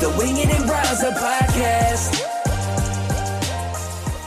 the Wing It and Rise Up Podcast.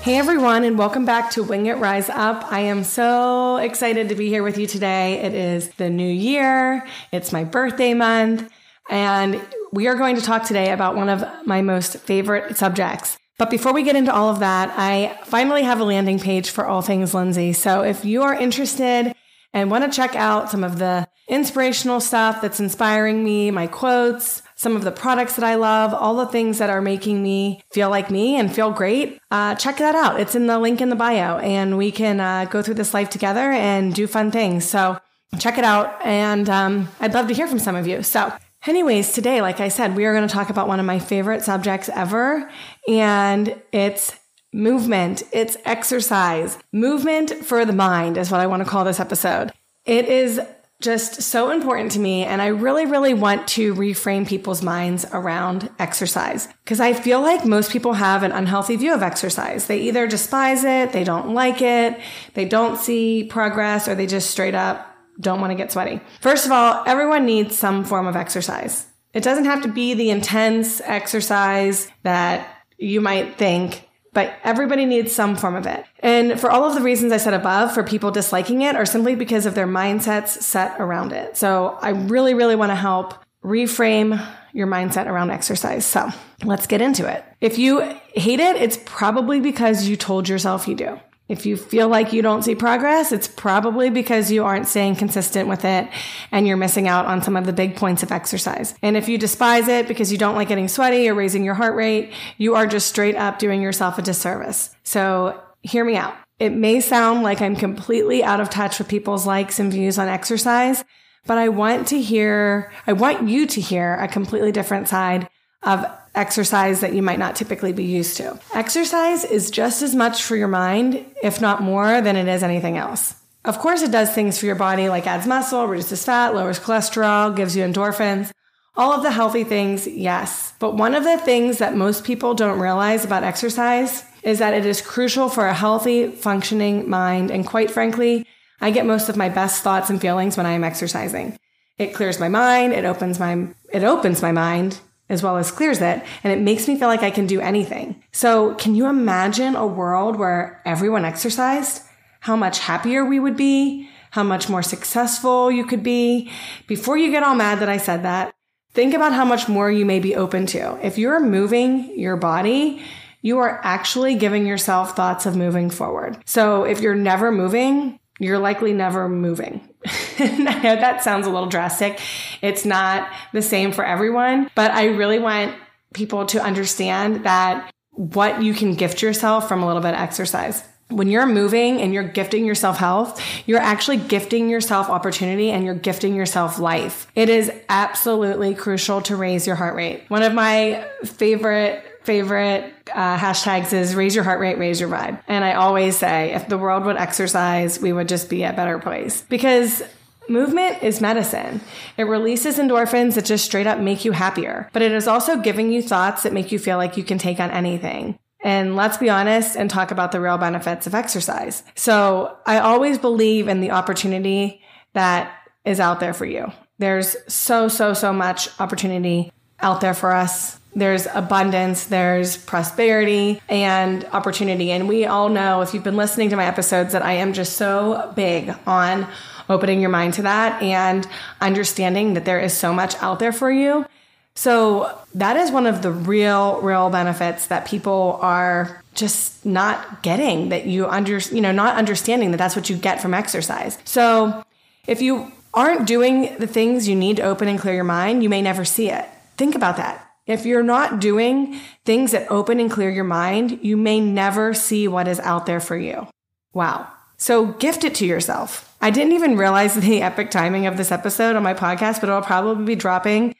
Hey everyone, and welcome back to Wing It Rise Up. I am so excited to be here with you today. It is the new year, it's my birthday month, and we are going to talk today about one of my most favorite subjects. But before we get into all of that, I finally have a landing page for all things Lindsey. So if you are interested and want to check out some of the inspirational stuff that's inspiring me, my quotes, some of the products that I love, all the things that are making me feel like me and feel great, uh, check that out. It's in the link in the bio and we can uh, go through this life together and do fun things. So check it out. And um, I'd love to hear from some of you. So Anyways, today, like I said, we are going to talk about one of my favorite subjects ever, and it's movement. It's exercise. Movement for the mind is what I want to call this episode. It is just so important to me. And I really, really want to reframe people's minds around exercise because I feel like most people have an unhealthy view of exercise. They either despise it, they don't like it, they don't see progress, or they just straight up don't want to get sweaty. First of all, everyone needs some form of exercise. It doesn't have to be the intense exercise that you might think but everybody needs some form of it. And for all of the reasons I said above, for people disliking it, are simply because of their mindsets set around it. So I really, really want to help reframe your mindset around exercise. So let's get into it. If you hate it, it's probably because you told yourself you do. If you feel like you don't see progress, it's probably because you aren't staying consistent with it and you're missing out on some of the big points of exercise. And if you despise it because you don't like getting sweaty or raising your heart rate, you are just straight up doing yourself a disservice. So hear me out. It may sound like I'm completely out of touch with people's likes and views on exercise, but I want to hear, I want you to hear a completely different side of exercise that you might not typically be used to. Exercise is just as much for your mind, if not more, than it is anything else. Of course, it does things for your body like adds muscle, reduces fat, lowers cholesterol, gives you endorphins. All of the healthy things, yes. But one of the things that most people don't realize about exercise is that it is crucial for a healthy, functioning mind. And quite frankly, I get most of my best thoughts and feelings when I am exercising. It clears my mind. It opens my, it opens my mind as well as clears it. And it makes me feel like I can do anything. So can you imagine a world where everyone exercised? How much happier we would be? How much more successful you could be? Before you get all mad that I said that, think about how much more you may be open to. If you're moving your body, you are actually giving yourself thoughts of moving forward. So if you're never moving, you're likely never moving. I know that sounds a little drastic. It's not the same for everyone, but I really want people to understand that what you can gift yourself from a little bit of exercise. When you're moving and you're gifting yourself health, you're actually gifting yourself opportunity and you're gifting yourself life. It is absolutely crucial to raise your heart rate. One of my favorite favorite uh, hashtags is raise your heart rate, raise your vibe. And I always say if the world would exercise, we would just be a better place because Movement is medicine. It releases endorphins that just straight up make you happier, but it is also giving you thoughts that make you feel like you can take on anything. And let's be honest and talk about the real benefits of exercise. So I always believe in the opportunity that is out there for you. There's so, so, so much opportunity out there for us. There's abundance, there's prosperity and opportunity. And we all know, if you've been listening to my episodes, that I am just so big on opening your mind to that and understanding that there is so much out there for you. So that is one of the real, real benefits that people are just not getting that you under, you know, not understanding that that's what you get from exercise. So if you aren't doing the things you need to open and clear your mind, you may never see it. Think about that. If you're not doing things that open and clear your mind, you may never see what is out there for you. Wow. So gift it to yourself. I didn't even realize the epic timing of this episode on my podcast, but it'll probably be dropping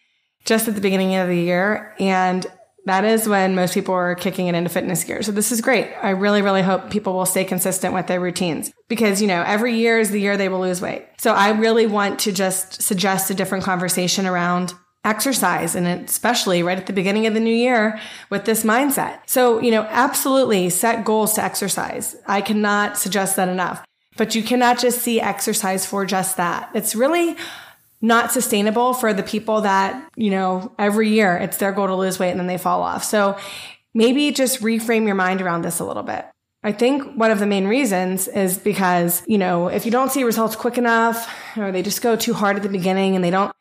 just at the beginning of the year. And That is when most people are kicking it into fitness gear. So this is great. I really, really hope people will stay consistent with their routines because, you know, every year is the year they will lose weight. So I really want to just suggest a different conversation around exercise and especially right at the beginning of the new year with this mindset. So, you know, absolutely set goals to exercise. I cannot suggest that enough, but you cannot just see exercise for just that. It's really not sustainable for the people that, you know, every year it's their goal to lose weight and then they fall off. So maybe just reframe your mind around this a little bit. I think one of the main reasons is because, you know, if you don't see results quick enough or they just go too hard at the beginning and they don't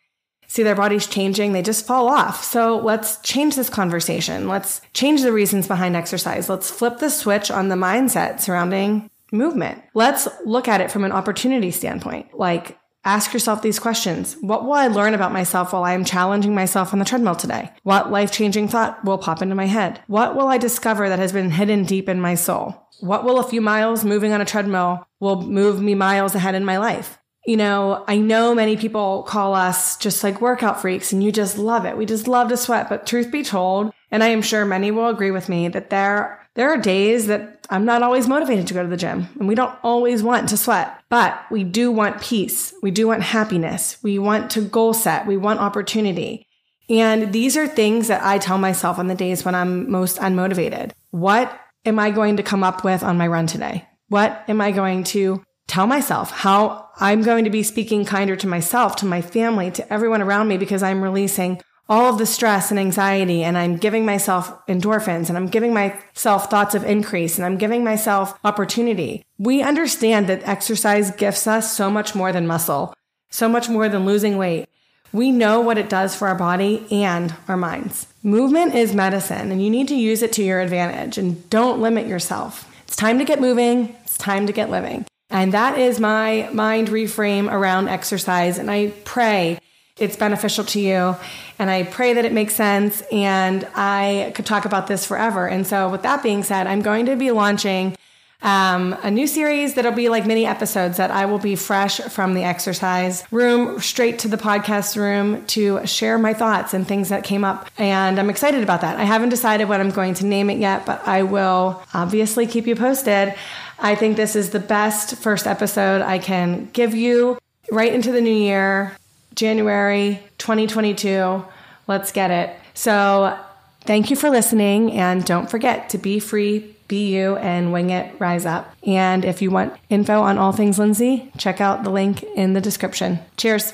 see their bodies changing, they just fall off. So let's change this conversation. Let's change the reasons behind exercise. Let's flip the switch on the mindset surrounding movement. Let's look at it from an opportunity standpoint. Like, Ask yourself these questions. What will I learn about myself while I am challenging myself on the treadmill today? What life changing thought will pop into my head? What will I discover that has been hidden deep in my soul? What will a few miles moving on a treadmill will move me miles ahead in my life? You know, I know many people call us just like workout freaks and you just love it. We just love to sweat. But truth be told, and I am sure many will agree with me that there there are days that I'm not always motivated to go to the gym and we don't always want to sweat, but we do want peace. We do want happiness. We want to goal set. We want opportunity. And these are things that I tell myself on the days when I'm most unmotivated. What am I going to come up with on my run today? What am I going to tell myself? How I'm going to be speaking kinder to myself, to my family, to everyone around me because I'm releasing all of the stress and anxiety and I'm giving myself endorphins and I'm giving myself thoughts of increase and I'm giving myself opportunity. We understand that exercise gifts us so much more than muscle, so much more than losing weight. We know what it does for our body and our minds. Movement is medicine and you need to use it to your advantage and don't limit yourself. It's time to get moving. It's time to get living. And that is my mind reframe around exercise. And I pray it's beneficial to you. And I pray that it makes sense. And I could talk about this forever. And so, with that being said, I'm going to be launching um, a new series that'll be like mini episodes that I will be fresh from the exercise room straight to the podcast room to share my thoughts and things that came up. And I'm excited about that. I haven't decided what I'm going to name it yet, but I will obviously keep you posted. I think this is the best first episode I can give you right into the new year. January 2022. Let's get it. So, thank you for listening. And don't forget to be free, be you, and wing it, rise up. And if you want info on all things Lindsey, check out the link in the description. Cheers.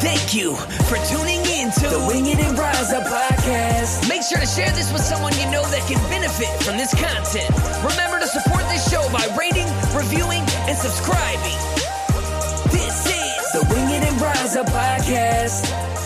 Thank you for tuning in to the Wing It and that can benefit from this content. Remember to support this show by rating, reviewing, and subscribing. This is the Wing It and Rise podcast.